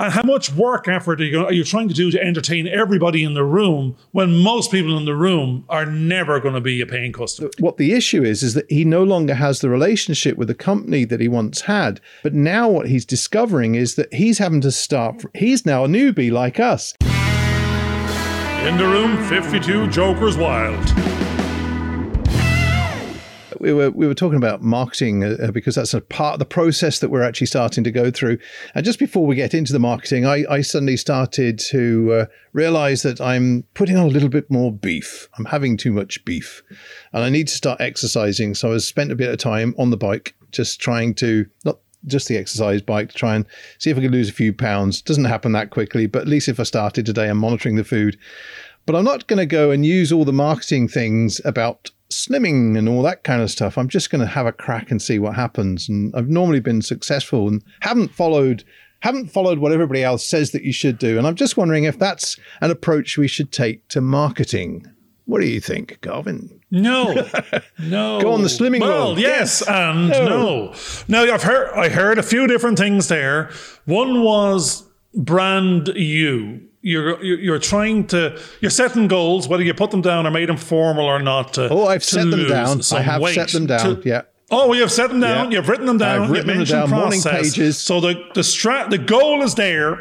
And how much work effort are you, are you trying to do to entertain everybody in the room when most people in the room are never going to be a paying customer? What the issue is, is that he no longer has the relationship with the company that he once had. But now what he's discovering is that he's having to start, he's now a newbie like us. In the room, 52 Jokers Wild we were we were talking about marketing uh, uh, because that's a part of the process that we're actually starting to go through. And just before we get into the marketing, I, I suddenly started to uh, realize that I'm putting on a little bit more beef. I'm having too much beef, and I need to start exercising. So I spent a bit of time on the bike, just trying to not just the exercise bike to try and see if I could lose a few pounds. Doesn't happen that quickly, but at least if I started today, I'm monitoring the food. But I'm not going to go and use all the marketing things about slimming and all that kind of stuff. I'm just going to have a crack and see what happens. And I've normally been successful and haven't followed haven't followed what everybody else says that you should do. And I'm just wondering if that's an approach we should take to marketing. What do you think, Garvin? No, no. Go on the slimming well, road. yes, and no. no. Now I've heard I heard a few different things there. One was brand you you're you're trying to you're setting goals whether you put them down or made them formal or not to, oh i've set them down i have set them down to, yeah Oh, you've set them down. Yeah. You've written them down. I've written you've mentioned them down. Process. Morning pages. So the the strat the goal is there,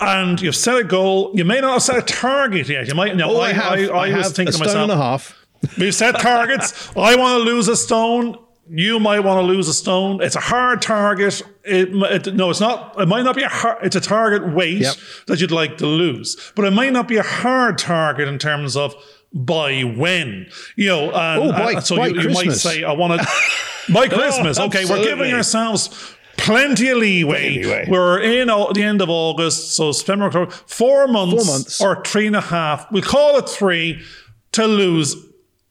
and you've set a goal. You may not have set a target yet. You might. know. oh, I, I, have, I, I, I was thinking a stone myself, and a half. We've set targets. I want to lose a stone you might want to lose a stone. It's a hard target. It, it, no, it's not. It might not be a hard. It's a target weight yep. that you'd like to lose, but it might not be a hard target in terms of by when. You know, and, oh, uh, by, so by you, you, might say, "I want to." by Christmas, oh, okay, we're giving ourselves plenty of leeway. Anyway. We're in the end of August, so September, October, four months, four months, or three and a half. We'll call it three to lose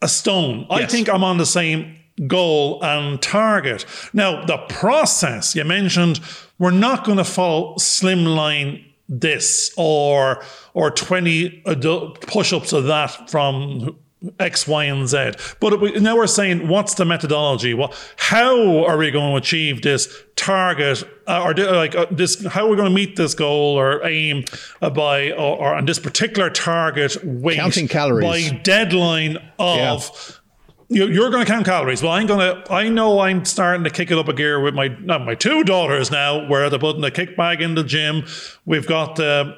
a stone. Yes. I think I'm on the same goal and target. Now, the process you mentioned, we're not going to follow slimline this or or 20 push-ups of that from X, Y, and Z. But we, now we're saying, what's the methodology? Well, how are we going to achieve this target, uh, or like uh, this? How are we going to meet this goal or aim uh, by, or, or on this particular target weight, counting calories by deadline of you're going to count calories. Well, I'm going to. I know I'm starting to kick it up a gear with my not my two daughters now, where they're putting the kick bag in the gym. We've got the.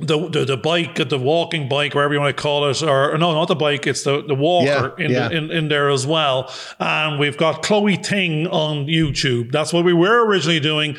The, the, the bike, the walking bike, whatever you want to call it, or no, not the bike, it's the, the walker yeah, in, yeah. The, in in there as well. And we've got Chloe Ting on YouTube. That's what we were originally doing.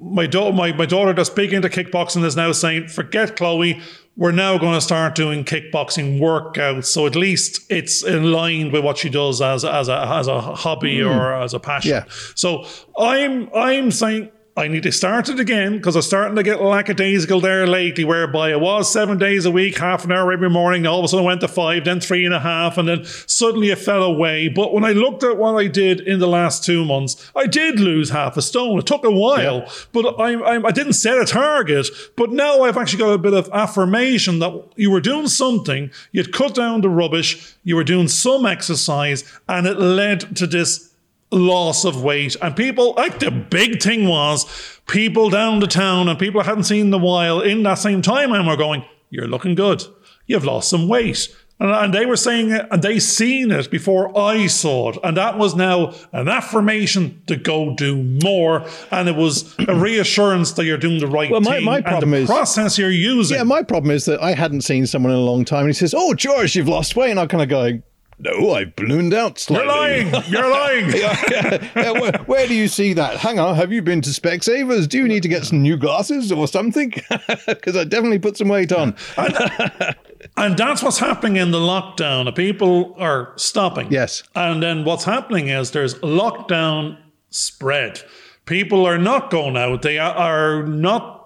My, do- my, my daughter that's big into kickboxing is now saying, forget Chloe we're now going to start doing kickboxing workouts. So at least it's in line with what she does as, as, a, as a hobby mm. or as a passion. Yeah. So I'm, I'm saying I need to start it again because I'm starting to get lackadaisical there lately, whereby it was seven days a week, half an hour every morning. All of a sudden, I went to five, then three and a half, and then suddenly it fell away. But when I looked at what I did in the last two months, I did lose half a stone. It took a while, yeah. but I, I, I didn't set a target. But now I've actually got a bit of affirmation that you were doing something, you'd cut down the rubbish, you were doing some exercise, and it led to this loss of weight. And people, like the big thing was, people down the town and people I hadn't seen in a while in that same time and were going, You're looking good. You've lost some weight. And, and they were saying it and they seen it before I saw it. And that was now an affirmation to go do more. And it was a reassurance that you're doing the right well, my, thing. My problem is process you're using. Yeah, my problem is that I hadn't seen someone in a long time. And he says, Oh, George, you've lost weight. And I kind of go, no, I've ballooned out slightly. You're lying. You're lying. yeah, yeah, where, where, do you see that? Hang on. Have you been to Specsavers? Do you need to get some new glasses or something? Because I definitely put some weight on. and, and that's what's happening in the lockdown. People are stopping. Yes. And then what's happening is there's lockdown spread. People are not going out. They are not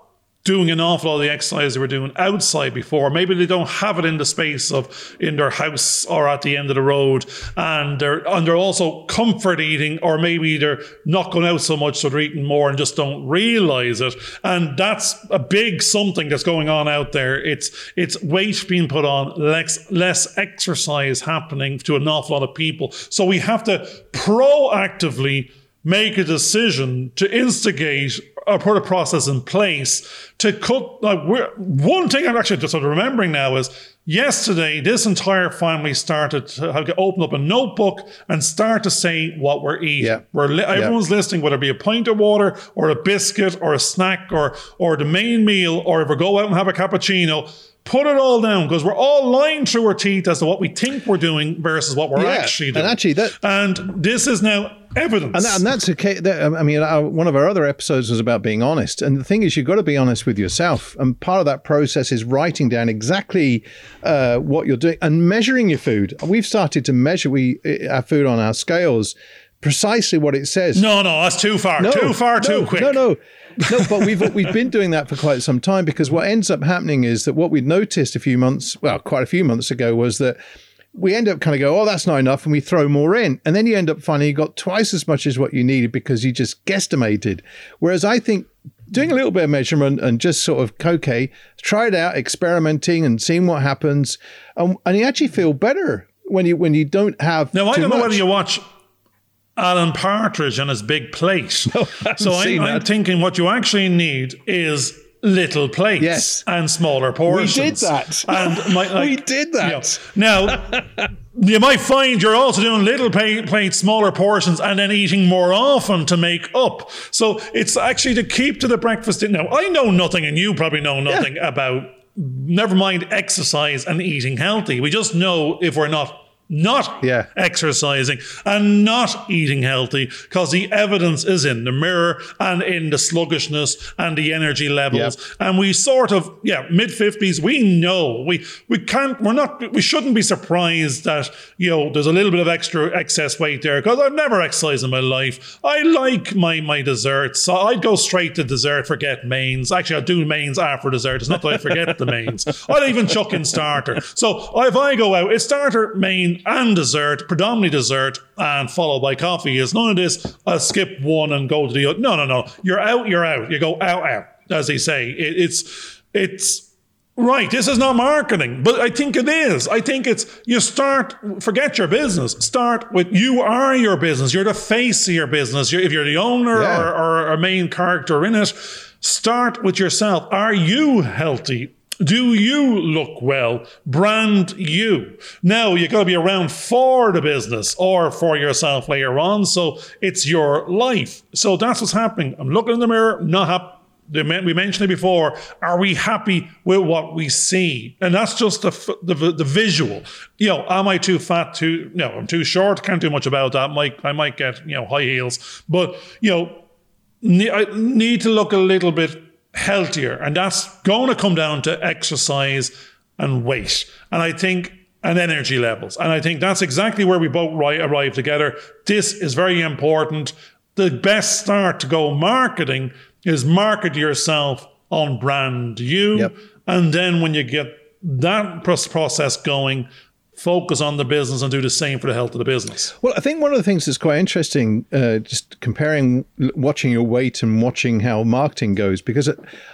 doing an awful lot of the exercise they were doing outside before. Maybe they don't have it in the space of in their house or at the end of the road, and they're and they're also comfort eating, or maybe they're not going out so much, so they're eating more and just don't realize it. And that's a big something that's going on out there. It's it's weight being put on, less less exercise happening to an awful lot of people. So we have to proactively make a decision to instigate or put a process in place to cut. Like we're, one thing I'm actually just sort of remembering now is yesterday this entire family started to have to open up a notebook and start to say what we're eating. Yeah. We're li- everyone's listening, whether it be a pint of water or a biscuit or a snack or or the main meal or if we go out and have a cappuccino. Put it all down because we're all lying through our teeth as to what we think we're doing versus what we're Yeah, actually and actually that- and this is now evidence. And, that, and that's okay. That, um, I mean, our, one of our other episodes was about being honest. And the thing is, you've got to be honest with yourself. And part of that process is writing down exactly uh, what you're doing and measuring your food. We've started to measure we uh, our food on our scales, precisely what it says. no, no, that's too far. No, too far, no, too quick. No, no. No, but we've we've been doing that for quite some time because what ends up happening is that what we'd noticed a few months, well, quite a few months ago, was that we end up kind of go, oh, that's not enough, and we throw more in, and then you end up finding you got twice as much as what you needed because you just guesstimated. Whereas I think doing a little bit of measurement and just sort of okay, try it out, experimenting and seeing what happens, and, and you actually feel better when you when you don't have. Now I don't know whether you watch Alan Partridge and his big plate. so I, seen I'm thinking what you actually need is little plates Yes. and smaller portions. We did that. And my, like, We did that. you know, now, you might find you're also doing little pa- plates, smaller portions, and then eating more often to make up. So it's actually to keep to the breakfast. Now, I know nothing, and you probably know nothing about. Never mind exercise and eating healthy. We just know if we're not not Yeah. exercising and not eating healthy because the evidence is in the mirror and in the sluggishness and the energy levels. And we sort of yeah mid 50s we know. We we can't we're not we shouldn't be surprised that you know there's a little bit of extra excess weight there because I've never exercised in my life. I like my my desserts. So I'd go straight to dessert forget mains. Actually I do mains after dessert. It's not that I forget the mains. I'd even chuck in starter. So if I go out it's starter main and dessert predominantly dessert and followed by coffee is none of this I'll skip one and go to the other no no no you're out you're out you go out out as they say it, it's it's Right, this is not marketing, but I think it is. I think it's you start forget your business. Start with you are your business. You're the face of your business. You're, if you're the owner Yeah. or, or a main character in it, start with yourself. Are you healthy? Do you look well? Brand you. Now you got to be around for the business or for yourself later on. So it's your life. So that's what's happening. I'm looking in the mirror, not happy we mentioned it before. Are we happy with what we see? And that's just the, the the visual. You know, am I too fat? Too no, I'm too short. Can't do much about that. Might I might get you know high heels, but you know, ne- I need to look a little bit healthier, and that's going to come down to exercise and weight. And I think and energy levels. And I think that's exactly where we both ri- arrive together. This is very important. The best start to go marketing is market yourself on brand you. Yep. And then when you get that process going, focus on the business and do the same for the health of the business. Well, I think one of the things that's quite interesting, uh, just comparing watching your weight and watching how marketing goes, because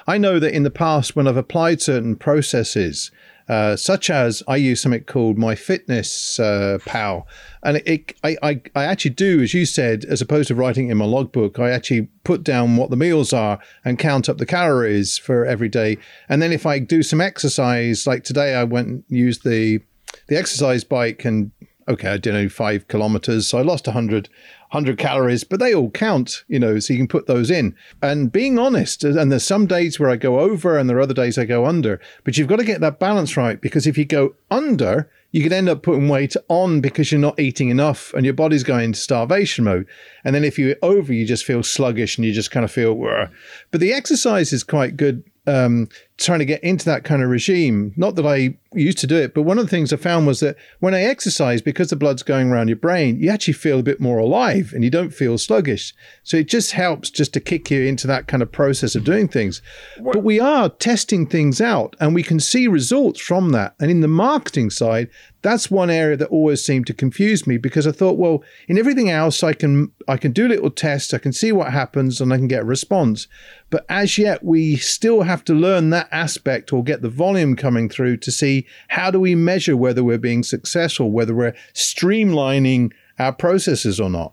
I know that in the past, when I've applied certain processes, uh, such as I use something called My Fitness uh, Pal, and it, it I, I I actually do, as you said, as opposed to writing in my logbook, I actually put down what the meals are and count up the calories for every day, and then if I do some exercise, like today, I went and used the the exercise bike and okay, I did only five kilometers, so I lost 100, 100 calories, but they all count, you know, so you can put those in. And being honest, and there's some days where I go over and there are other days I go under, but you've got to get that balance right because if you go under, you could end up putting weight on because you're not eating enough and your body's going into starvation mode. And then if you're over, you just feel sluggish and you just kind of feel, "Wah." but the exercise is quite good um, trying to get into that kind of regime. Not that I used to do it, but one of the things I found was that when I exercise, because the blood's going around your brain, you actually feel a bit more alive and you don't feel sluggish. So it just helps just to kick you into that kind of process of doing things. But we are testing things out and we can see results from that. And in the marketing side, that's one area that always seemed to confuse me because I thought, well, in everything else, I can I can do little tests, I can see what happens, and I can get a response. But as yet, we still have to learn that aspect or get the volume coming through to see how do we measure whether we're being successful, whether we're streamlining our processes or not.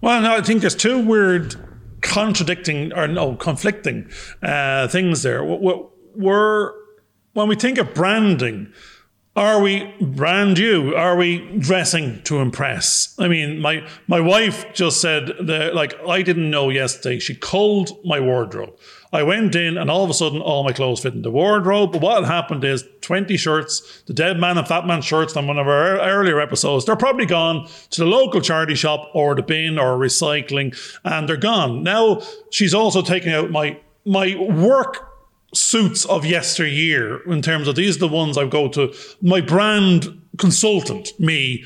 Well, no, I think there's two weird contradicting or no conflicting uh, things there. We're when we think of branding, are we brand you? Are we dressing to impress? I mean, my my wife just said that like I didn't know yesterday. She culled my wardrobe. I went in and all of a sudden all my clothes fit in the wardrobe. But what happened is 20 shirts, the Dead Man and Fat Man shirts on one of our earlier episodes, they're probably gone to the local charity shop or the bin or recycling and they're gone. Now she's also taking out my my work suits of yesteryear in terms of these are the ones I go to. My brand consultant, me,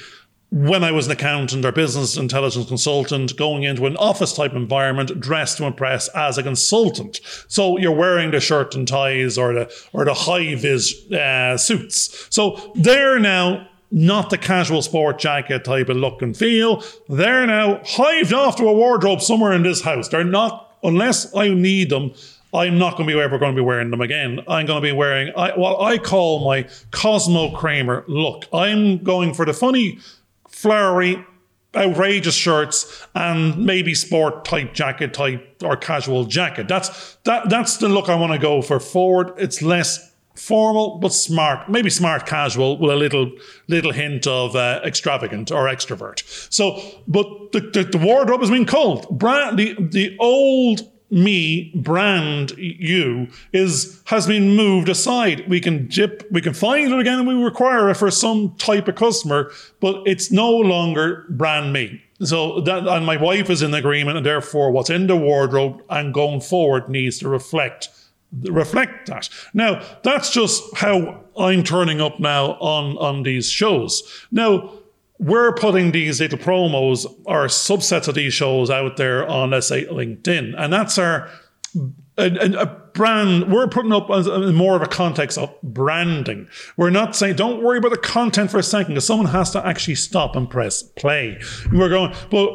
when I was an accountant or business intelligence consultant, going into an office type environment, dressed to impress as a consultant. So you're wearing the shirt and ties or the or the high vis uh, suits. So they're now not the casual sport jacket type of look and feel. They're now hived off to a wardrobe somewhere in this house. They're not unless I need them. I'm not going to be ever going to be wearing them again. I'm going to be wearing I, what I call my Cosmo Kramer look. I'm going for the funny flowery, outrageous shirts and maybe sport type jacket type or casual jacket. That's that that's the look I want to go for forward. It's less formal but smart, maybe smart casual with a little little hint of uh, extravagant or extrovert. So, but the, the, the wardrobe has been culled. Brand the the old me brand you is has been moved aside. We can dip, we can find it again and we require it for some type of customer, but it's no longer brand me. So that and my wife is in agreement, and therefore what's in the wardrobe and going forward needs to reflect reflect that. Now, that's just how I'm turning up now on on these shows. Now, we're putting these little promos or subsets of these shows out there on, let's say, LinkedIn. And that's our a, a, brand. We're putting up as more of a context of branding. We're not saying, don't worry about the content for a second, because someone has to actually stop and press play. We're going, but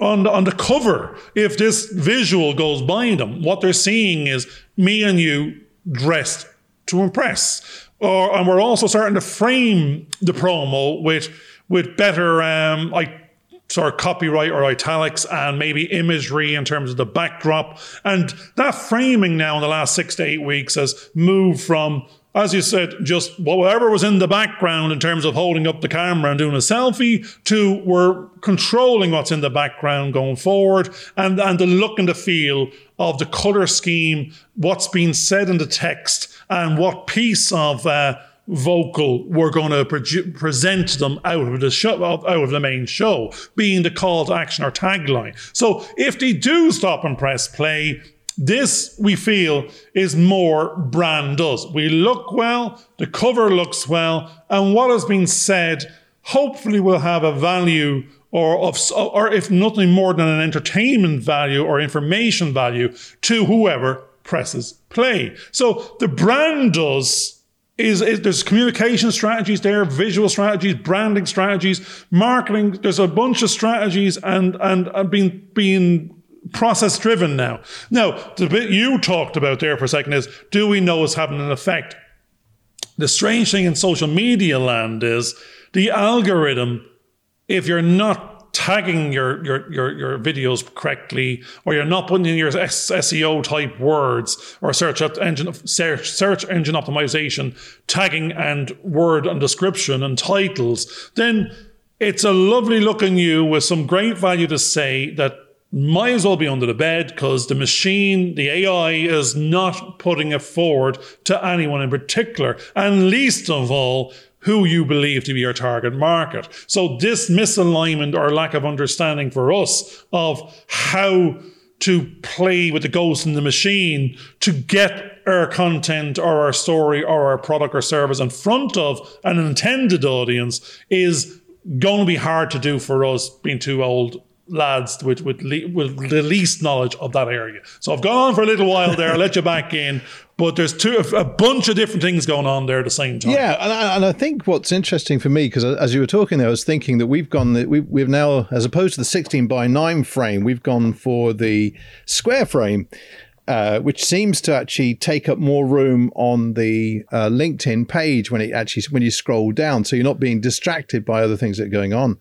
on the, on the cover, if this visual goes by them, what they're seeing is me and you dressed to impress. Or, and we're also starting to frame the promo with with better um, I sort of copyright or italics and maybe imagery in terms of the backdrop. And that framing now in the last six to eight weeks has moved from, as you said, just whatever was in the background in terms of holding up the camera and doing a selfie to we're controlling what's in the background going forward and, and the look and the feel of the color scheme, what's being said in the text and what piece of uh, vocal we're going to pre- present them out of the show, out of the main show, being the call to action or tagline. So if they do stop and press play, this we feel is more brand us. We look well, the cover looks well, and what has been said hopefully will have a value or of or if nothing more than an entertainment value or information value to whoever presses play. So the brand does is, is, there's communication strategies there, visual strategies, branding strategies, marketing. There's a bunch of strategies and and, and being being process driven now. Now, the bit you talked about there for a second is do we know it's having an effect? The strange thing in social media land is the algorithm, if you're not tagging your, your, your, your videos correctly, or you're not putting in your SEO type words or search engine search search engine optimization, tagging and word and description and titles, then it's a lovely looking you with some great value to say that might as well be under the bed because the machine, the AI, is not putting it forward to anyone in particular. And least of all, who you believe to be your target market. So this misalignment or lack of understanding for us of how to play with the ghost in the machine to get our content or our story or our product or service in front of an intended audience is going to be hard to do for us being too old lads with with, le- with the least knowledge of that area. So I've gone on for a little while there. I'll let you back in, but there's two a bunch of different things going on there at the same time. Yeah, and I, and I think what's interesting for me because as you were talking there, I was thinking that we've gone that we we've now as opposed to the 16 by 9 frame, we've gone for the square frame. Uh, which seems to actually take up more room on the uh, LinkedIn page when it actually when you scroll down, so you're not being distracted by other things that are going on.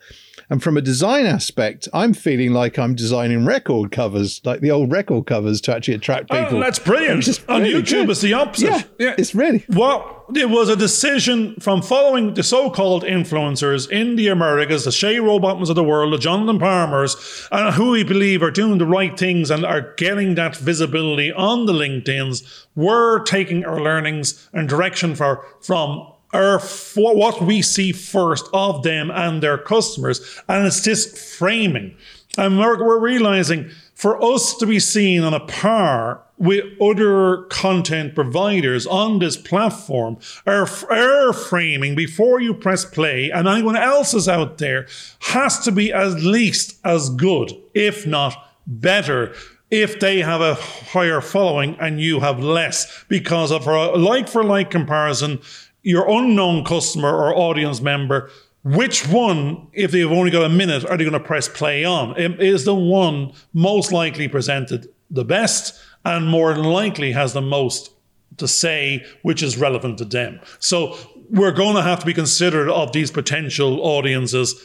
And from a design aspect, I'm feeling like I'm designing record covers, like the old record covers to actually attract Oh, people. that's brilliant. On really YouTube, good. it's the opposite. Yeah, it's really. Well, it was a decision from following the so-called influencers in the Americas, the Shay Rowbottoms of the world, the Jonathan Palmers, and who we believe are doing the right things and are getting that visibility on the LinkedIn's. We're taking our learnings and direction for from our for what we see first of them and their customers, and it's this framing. And we're, we're realizing for us to be seen on a par with other content providers on this platform, our, our framing before you press play and anyone else is out there has to be at least as good, if not better. If they have a higher following and you have less, because of a like for like comparison, your unknown customer or audience member which one, if they've only got a minute, are they going to press play on? Is the one most likely presented the best and more than likely has the most to say, which is relevant to them? So we're going to have to be considerate of these potential audiences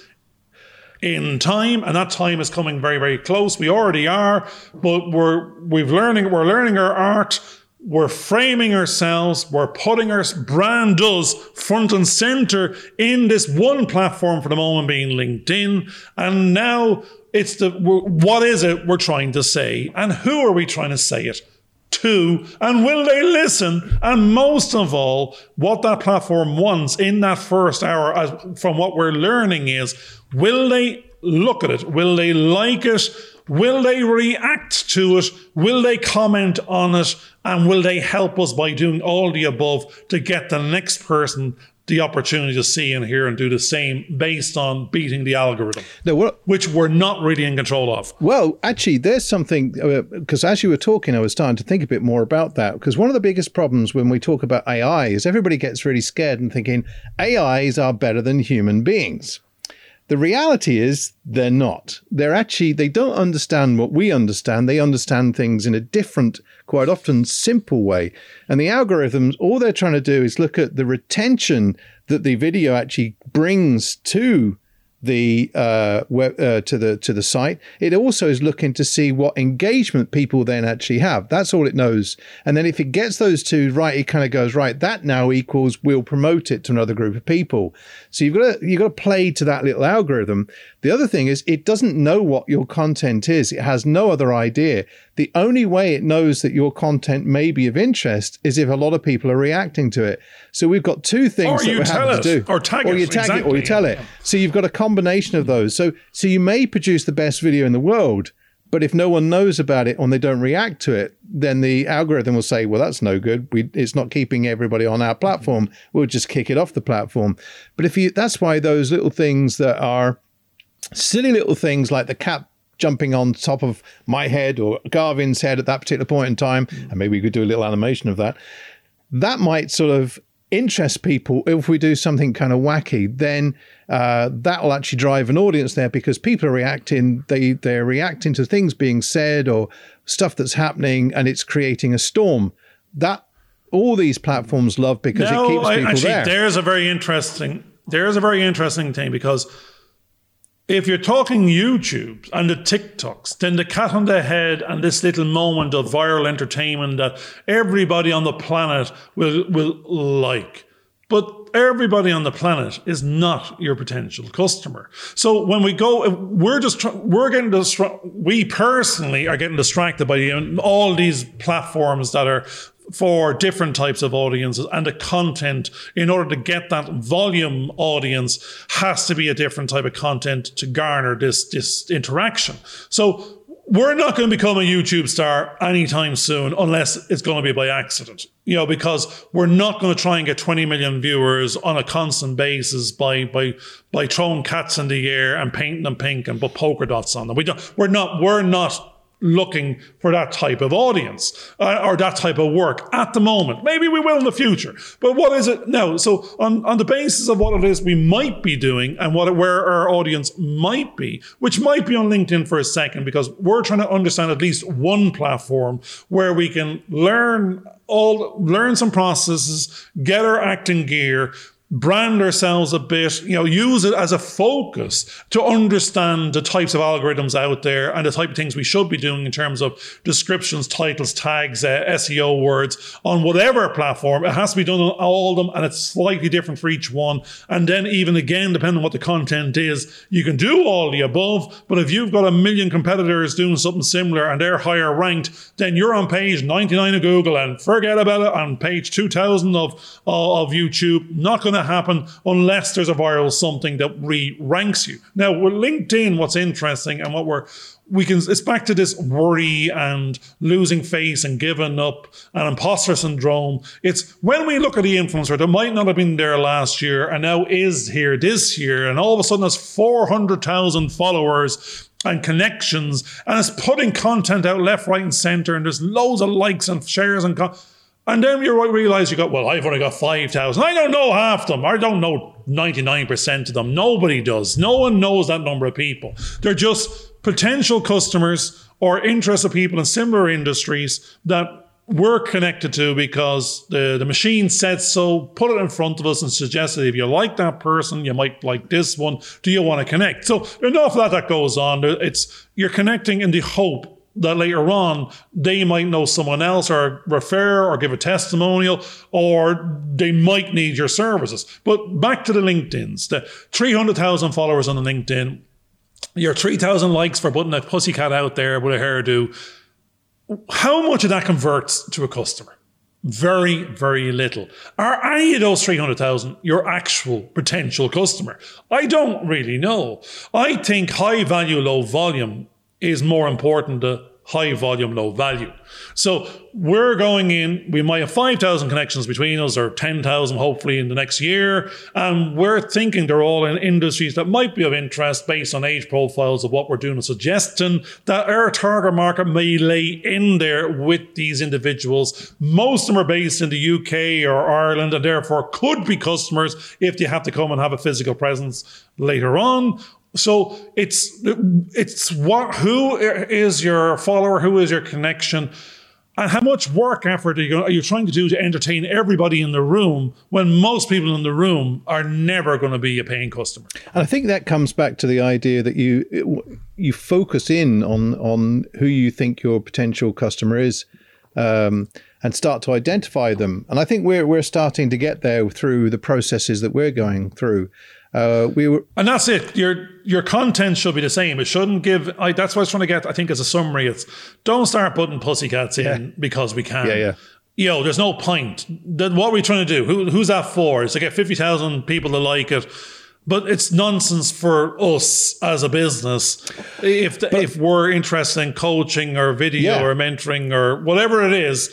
in time, and that time is coming very, very close. We already are, but we're we've learning we're learning our art. We're framing ourselves. We're putting our brand us front and center in this one platform for the moment, being LinkedIn. And now it's the what is it we're trying to say, and who are we trying to say it? to, and will they listen? And most of all, what that platform wants in that first hour, as from what we're learning, is will they look at it? Will they like it? Will they react to it? Will they comment on it? And will they help us by doing all the above to get the next person the opportunity to see and hear and do the same based on beating the algorithm, No, what, which we're not really in control of? Well, actually, there's something uh, because as you were talking, I was starting to think a bit more about that. Because one of the biggest problems when we talk about AI is everybody gets really scared and thinking AIs are better than human beings. The reality is they're not. They're actually, they don't understand what we understand. They understand things in a different, quite often simple way. And the algorithms, all they're trying to do is look at the retention that the video actually brings to the uh, web, uh, to the to the site. It also is looking to see what engagement people then actually have. That's all it knows. And then if it gets those two right, it kind of goes right. That now equals we'll promote it to another group of people. So you've got to you've got to play to that little algorithm. The other thing is it doesn't know what your content is. It has no other idea. The only way it knows that your content may be of interest is if a lot of people are reacting to it. So we've got two things Or that tell having to do. or tag or you tag it, or you tell it. So you've got a combination of hmm. those. So so you may produce the best video in the world, but if no one knows about it or they don't react to it, then the algorithm will say, "Well, that's no good. We, it's not keeping everybody on our platform. Hmm. We'll just kick it off the platform." But if you, that's why those little things that are silly little things like the cat jumping on top of my head or Garvin's head at that particular point in time, hmm. and maybe we could do a little animation of that. That might sort of interest people if we do something kind of wacky then uh, that will actually drive an audience there because people are reacting they they're reacting to things being said or stuff that's happening and it's creating a storm that all these platforms love because it keeps I- people actually, there there's a very interesting. There's a very interesting thing because if you're talking YouTube and the TikToks, then the cat on the head and this little moment of viral entertainment that everybody on the planet will will like. But everybody on the planet is not your potential customer. So when we go, we're just we're getting distracted. We personally are getting distracted by all these platforms that are for different types of audiences and the content in order to get that volume audience has to be a different type of content to garner this this interaction so we're not going to become a YouTube star anytime soon unless it's going to be by accident. You know, because we're not going to try and get 20 million viewers on a constant basis by by by throwing cats in the air and painting them pink and put polka dots on them. We don't. We're not. We're not looking for that type of audience uh, or that type of work at the moment. Maybe we will in the future. But what is it now? So on, on the basis of what it is we might be doing and what where our audience might be, which might be on LinkedIn for a second, because we're trying to understand at least one platform where we can learn all learn some processes, get our acting gear, brand ourselves a bit, you know, use it as a focus to understand the types of algorithms out there and the type of things we should be doing in terms of descriptions, titles, tags, uh, SEO words on whatever platform. It has to be done on all of them and it's slightly different for each one. And then even again, depending on what the content is, you can do all the above. But if you've got a million competitors doing something similar and they're higher ranked, then you're on page 99 of Google and forget about it on page 2000 of, of YouTube. Not going to happen unless there's a viral something that re ranks you. Now, with LinkedIn, what's interesting and what we're we can it's back to this worry and losing face and giving up and imposter syndrome. It's when we look at the influencer that might not have been there last year and now is here this year, and all of a sudden has 400,000 followers and connections, and it's putting content out left, right, and center, and there's loads of likes and shares and and then you realize you got, well, I've only got 5,000. I don't know half them. I don't know 99% of them. Nobody does. No one knows that number of people. They're just potential customers or interested people in similar industries that we're connected to because the, the machine said so, put it in front of us and suggested if you like that person, you might like this one. Do you want to connect? So enough of that that goes on. It's you're connecting in the hope that later on they might know someone else or refer or give a testimonial or they might need your services. But back to the LinkedIn's, the 300,000 followers on the LinkedIn, your 3,000 likes for putting a pussycat out there with a hairdo. How much of that converts to a customer? Very, very little. Are any of those 300,000 your actual potential customer? I don't really know. I think high value, low volume is more important to high volume, low value. So we're going in, we might have 5,000 connections between us or 10,000 hopefully in the next year. And we're thinking they're all in industries that might be of interest based on age profiles of what we're doing and suggesting that our target market may lay in there with these individuals. Most of them are based in the UK or Ireland and therefore could be customers if they have to come and have a physical presence later on so it's it's what who is your follower, who is your connection, and how much work effort are you, are you trying to do to entertain everybody in the room when most people in the room are never going to be a paying customer? And I think that comes back to the idea that you you focus in on on who you think your potential customer is. Um, and start to identify them. And I think we're we're starting to get there through the processes that we're going through. Uh, we were, and that's it. Your your content should be the same. It shouldn't give. I, that's what I was trying to get. I think as a summary, it's don't start putting pussycats in yeah. because we can. Yeah, yeah. You know, there's no point. Then what are we trying to do? Who, who's that for? Is to get fifty thousand people to like it. But it's nonsense for us as a business if the, if we're interested in coaching or video yeah. or mentoring or whatever it is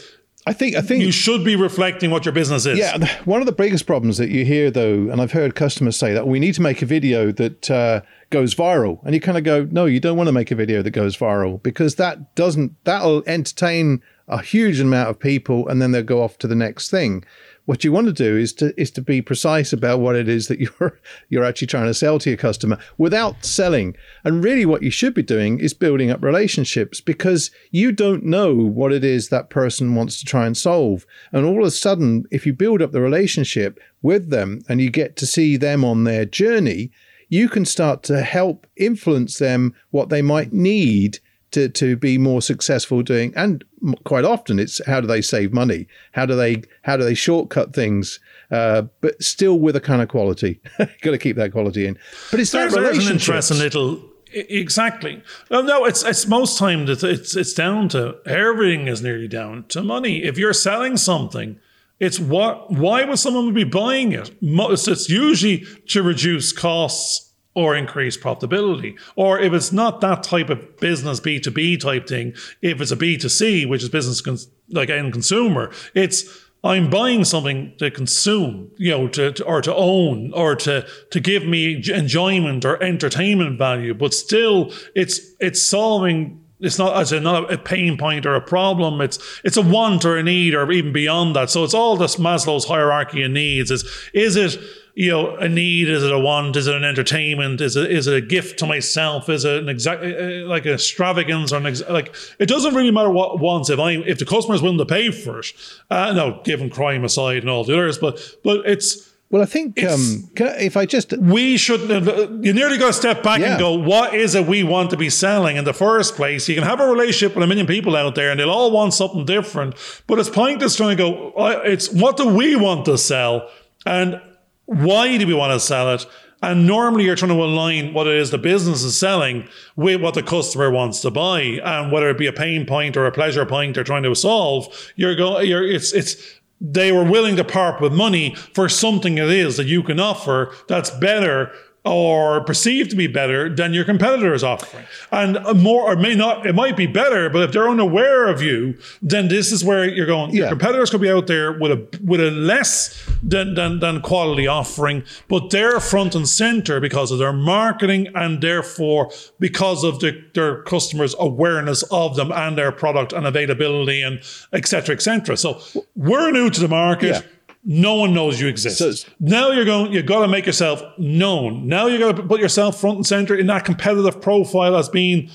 I think I think you should be reflecting what your business is. Yeah, one of the biggest problems that you hear though, and I've heard customers say that we need to make a video that uh, goes viral, and you kind of go, no, you don't want to make a video that goes viral because that doesn't that'll entertain a huge amount of people, and then they'll go off to the next thing. What you want to do is to is to be precise about what it is that you're you're actually trying to sell to your customer without selling. And really what you should be doing is building up relationships because you don't know what it is that person wants to try and solve. And all of a sudden, if you build up the relationship with them and you get to see them on their journey, you can start to help influence them what they might need to, to be more successful doing and quite often it's how do they save money? How do they how do they shortcut things? Uh, but still with a kind of quality. Got to keep that quality in. But it's that there's an interesting little exactly. No, no it's it's most times it's, it's it's down to everything is nearly down to money. If you're selling something it's what why would someone be buying it? It's usually to reduce costs or increase profitability. Or if it's not that type of business B2B type thing, if it's a B2C, which is business cons- like end consumer, it's I'm buying something to consume, you know, to, to, or to own, or to to give me enjoyment or entertainment value. But still, it's it's solving. It's not as not a pain point or a problem. It's it's a want or a need or even beyond that. So it's all this Maslow's hierarchy of needs. Is is it you know, a need? Is it a want? Is it an entertainment? Is it is it a gift to myself? Is it an exact uh, uh, like an extravagance or an ex- like? It doesn't really matter what wants if I if the customer is willing to pay for it. Uh, no, given crime aside and all the others, but but it's Well, I think um, if I just we should you nearly got to step back yeah. and go, what is it we want to be selling in the first place? You can have a relationship with a million people out there, and they'll all want something different. But it's pointless trying to go. It's what do we want to sell, and why do we want to sell it? And normally you're trying to align what it is the business is selling with what the customer wants to buy. And whether it be a pain point or a pleasure point they're trying to solve, you're going, you're, it's, it's, they were willing to part with money for something it is that you can offer that's better or perceived to be better than your competitor is offering. And more or may not, it might be better, but if they're unaware of you, then this is where you're going. Yeah. Your competitors could be out there with a with a less than, than, than quality offering, but they're front and center because of their marketing and therefore because of the, their customers' awareness of them and their product and availability and et cetera, et cetera. So we're new to the market. Yeah no one knows you exist. So, now you're going, you've got to make yourself known. Now you got to put yourself front and center in that competitive profile as being,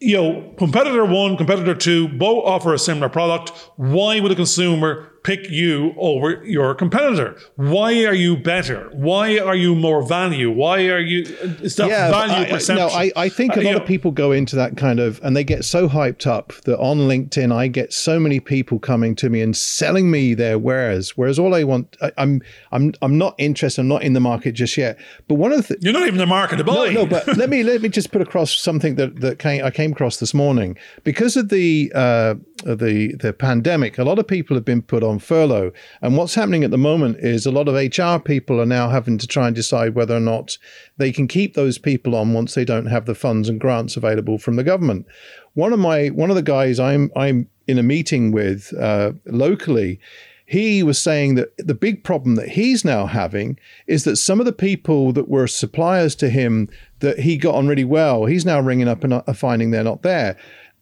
you know, competitor one, competitor two, both offer a similar product. Why would a consumer pick you over your competitor? Why are you better? Why are you more value? Why are you? Is that yeah, value I, perception? No, I, I think a uh, lot of know, people go into that kind of, and they get so hyped up that on LinkedIn, I get so many people coming to me and selling me their wares. Whereas all I want, I, am I'm, I'm not interested. I'm not in the market just yet. But one of the you're not even in the market to buy. No, no. But let me let me just put across something that that came, I came across this morning because of the uh, the the pandemic. A lot of people have been put on furlough. And what's happening at the moment is a lot of HR people are now having to try and decide whether or not they can keep those people on once they don't have the funds and grants available from the government. One of my one of the guys I'm I'm in a meeting with uh, locally he was saying that the big problem that he's now having is that some of the people that were suppliers to him that he got on really well, he's now ringing up and uh, finding they're not there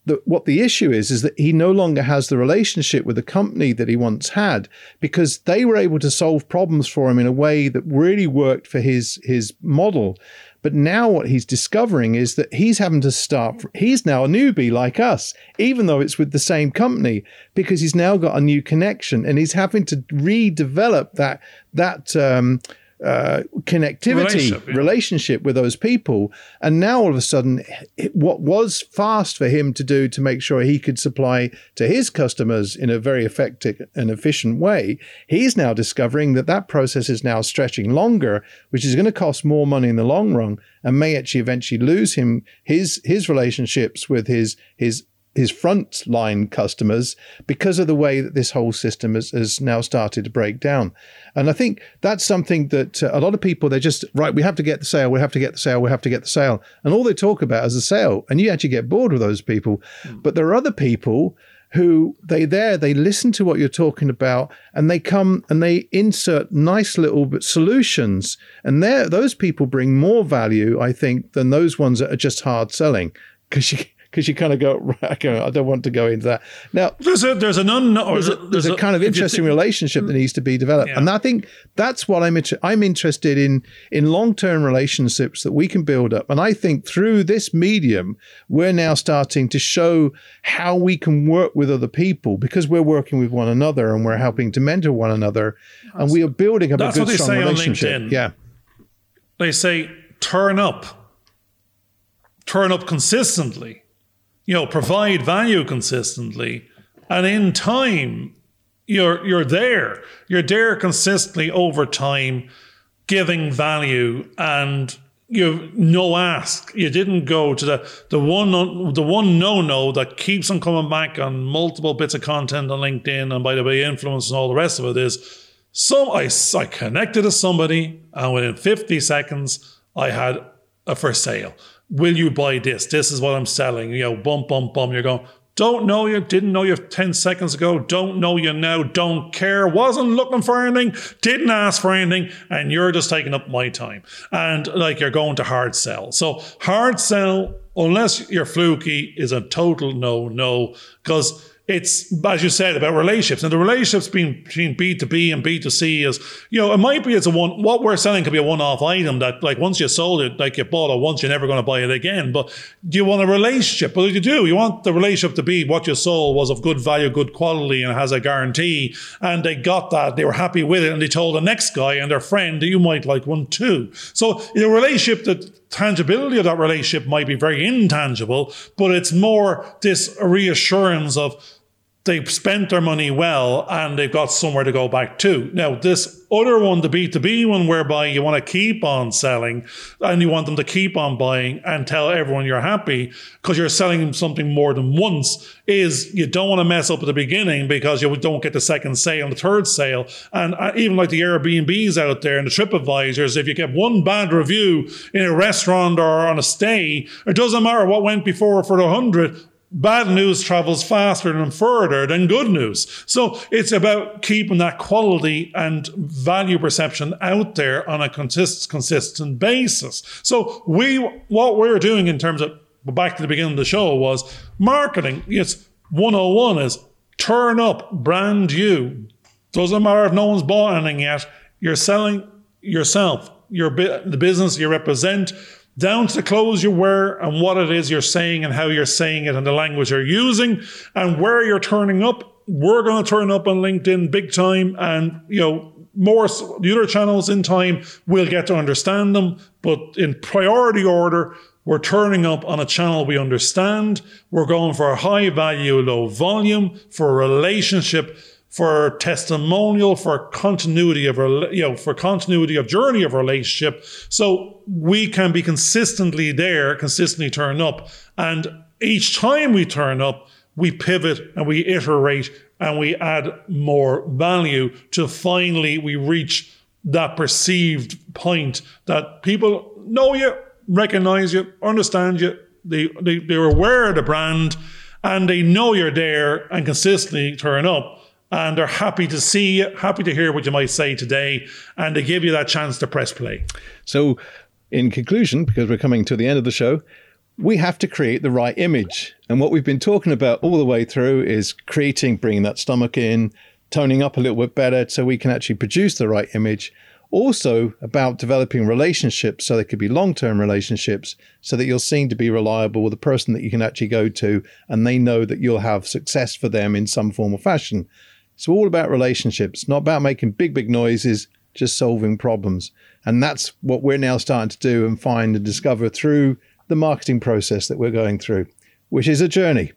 the, what the issue is is that he no longer has the relationship with the company that he once had because they were able to solve problems for him in a way that really worked for his his model. But now what he's discovering is that he's having to start. He's now a newbie like us, even though it's with the same company, because he's now got a new connection and he's having to redevelop that that. Um, uh, connectivity relationship, yeah. relationship, with those people. And now all of a sudden, what was fast for him to do to make sure he could supply to his customers in a very effective and efficient way, he's now discovering that that process is now stretching longer, which is going to cost more money in the long run and may actually eventually lose him his his relationships with his his his frontline customers because of the way that this whole system has, has now started to break down. And I think that's something that uh, a lot of people, they're just, right, we have to get the sale, we have to get the sale, we have to get the sale. And all they talk about is the sale. And you actually get bored with those people. Mm. But there are other people who they there they listen to what you're talking about and they come and they insert nice little solutions and there those people bring more value i think than those ones that are just hard selling because you because you kind of go, right, I don't want to go into that. Now, there's a there's an unknown, there's, a, there's, a, a, kind of interesting think, relationship that needs to be developed, yeah. and I think that's what I'm inter- I'm interested in in long term relationships that we can build up, and I think through this medium, we're now starting to show how we can work with other people because we're working with one another and we're helping to mentor one another, that's, and we are building up a good strong relationship. Yeah, they say turn up, turn up consistently you know, provide value consistently, and in time, you're you're there. You're there consistently over time, giving value and you no ask. You didn't go to the the one the one no no that keeps on coming back on multiple bits of content on LinkedIn and by the way influence and all the rest of it is so I, I connected to somebody and within 50 seconds I had a for sale will you buy this? This is what I'm selling. You know, bump, bump, bump. You're going, don't know you, didn't know you 10 seconds ago, don't know you now, don't care, wasn't looking for anything, didn't ask for anything, and you're just taking up my time. And like you're going to hard sell. So hard sell, unless you're fluky, is a total no, no, because it's as you said about relationships and the relationships being between B2B and B2C is, you know, it might be it's a one what we're selling could be a one-off item that like once you sold it, like you bought it once, you're never going to buy it again. But do you want a relationship? Well, you do. You want the relationship to be what you sold was of good value, good quality, and has a guarantee. And they got that, they were happy with it, and they told the next guy and their friend that you might like one too. So the relationship that tangibility of that relationship might be very intangible, but it's more this reassurance of they've spent their money well and they've got somewhere to go back to. Now, this other one, the B2B one, whereby you want to keep on selling and you want them to keep on buying and tell everyone you're happy because you're selling them something more than once, is you don't want to mess up at the beginning because you don't get the second sale and the third sale. And uh, even like the Airbnbs out there and the TripAdvisors, if you get one bad review in a restaurant or on a stay, it doesn't matter what went before for the hundred bad news travels faster and further than good news. So it's about keeping that quality and value perception out there on a consist- consistent basis. So we, what we're doing in terms of back to the beginning of the show was marketing. It's 101 is turn up, brand you. Doesn't matter if no one's bought anything yet. You're selling yourself, your the business you represent down to the clothes you wear and what it is you're saying and how you're saying it and the language you're using and where you're turning up. We're going to turn up on LinkedIn big time and, you know, more the other channels in time we'll get to understand them but in priority order we're turning up on a channel we understand we're going for a high value low volume for a relationship for testimonial, for continuity of, you know, for continuity of journey of relationship. So we can be consistently there, consistently turn up. And each time we turn up, we pivot and we iterate and we add more value to finally we reach that perceived point that people know you, recognize you, understand you, they, they, they're aware of the brand and they know you're there and consistently turn up and they're happy to see you, happy to hear what you might say today, and they give you that chance to press play. So, in conclusion, because we're coming to the end of the show, we have to create the right image. And what we've been talking about all the way through is creating, bringing that stomach in, toning up a little bit better so we can actually produce the right image. Also, about developing relationships so they could be long term relationships so that you're seen to be reliable with a person that you can actually go to and they know that you'll have success for them in some form or fashion. It's all about relationships, not about making big, big noises, just solving problems. And that's what we're now starting to do and find and discover through the marketing process that we're going through, which is a journey.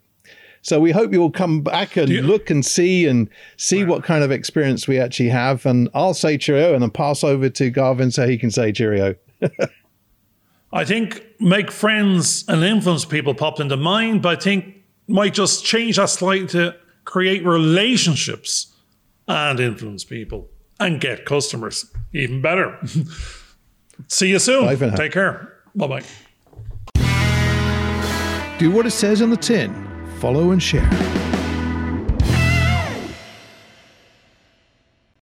So we hope you'll come back and look and see and see what kind of experience we actually have. And I'll say cheerio and then pass over to Garvin so he can say cheerio. I think make friends and influence people popped into mind, but I think might just change that slightly to create relationships and influence people and get customers. Even better. See you soon. Bye Take care. Bye bye. Do what it says on the tin, follow and share.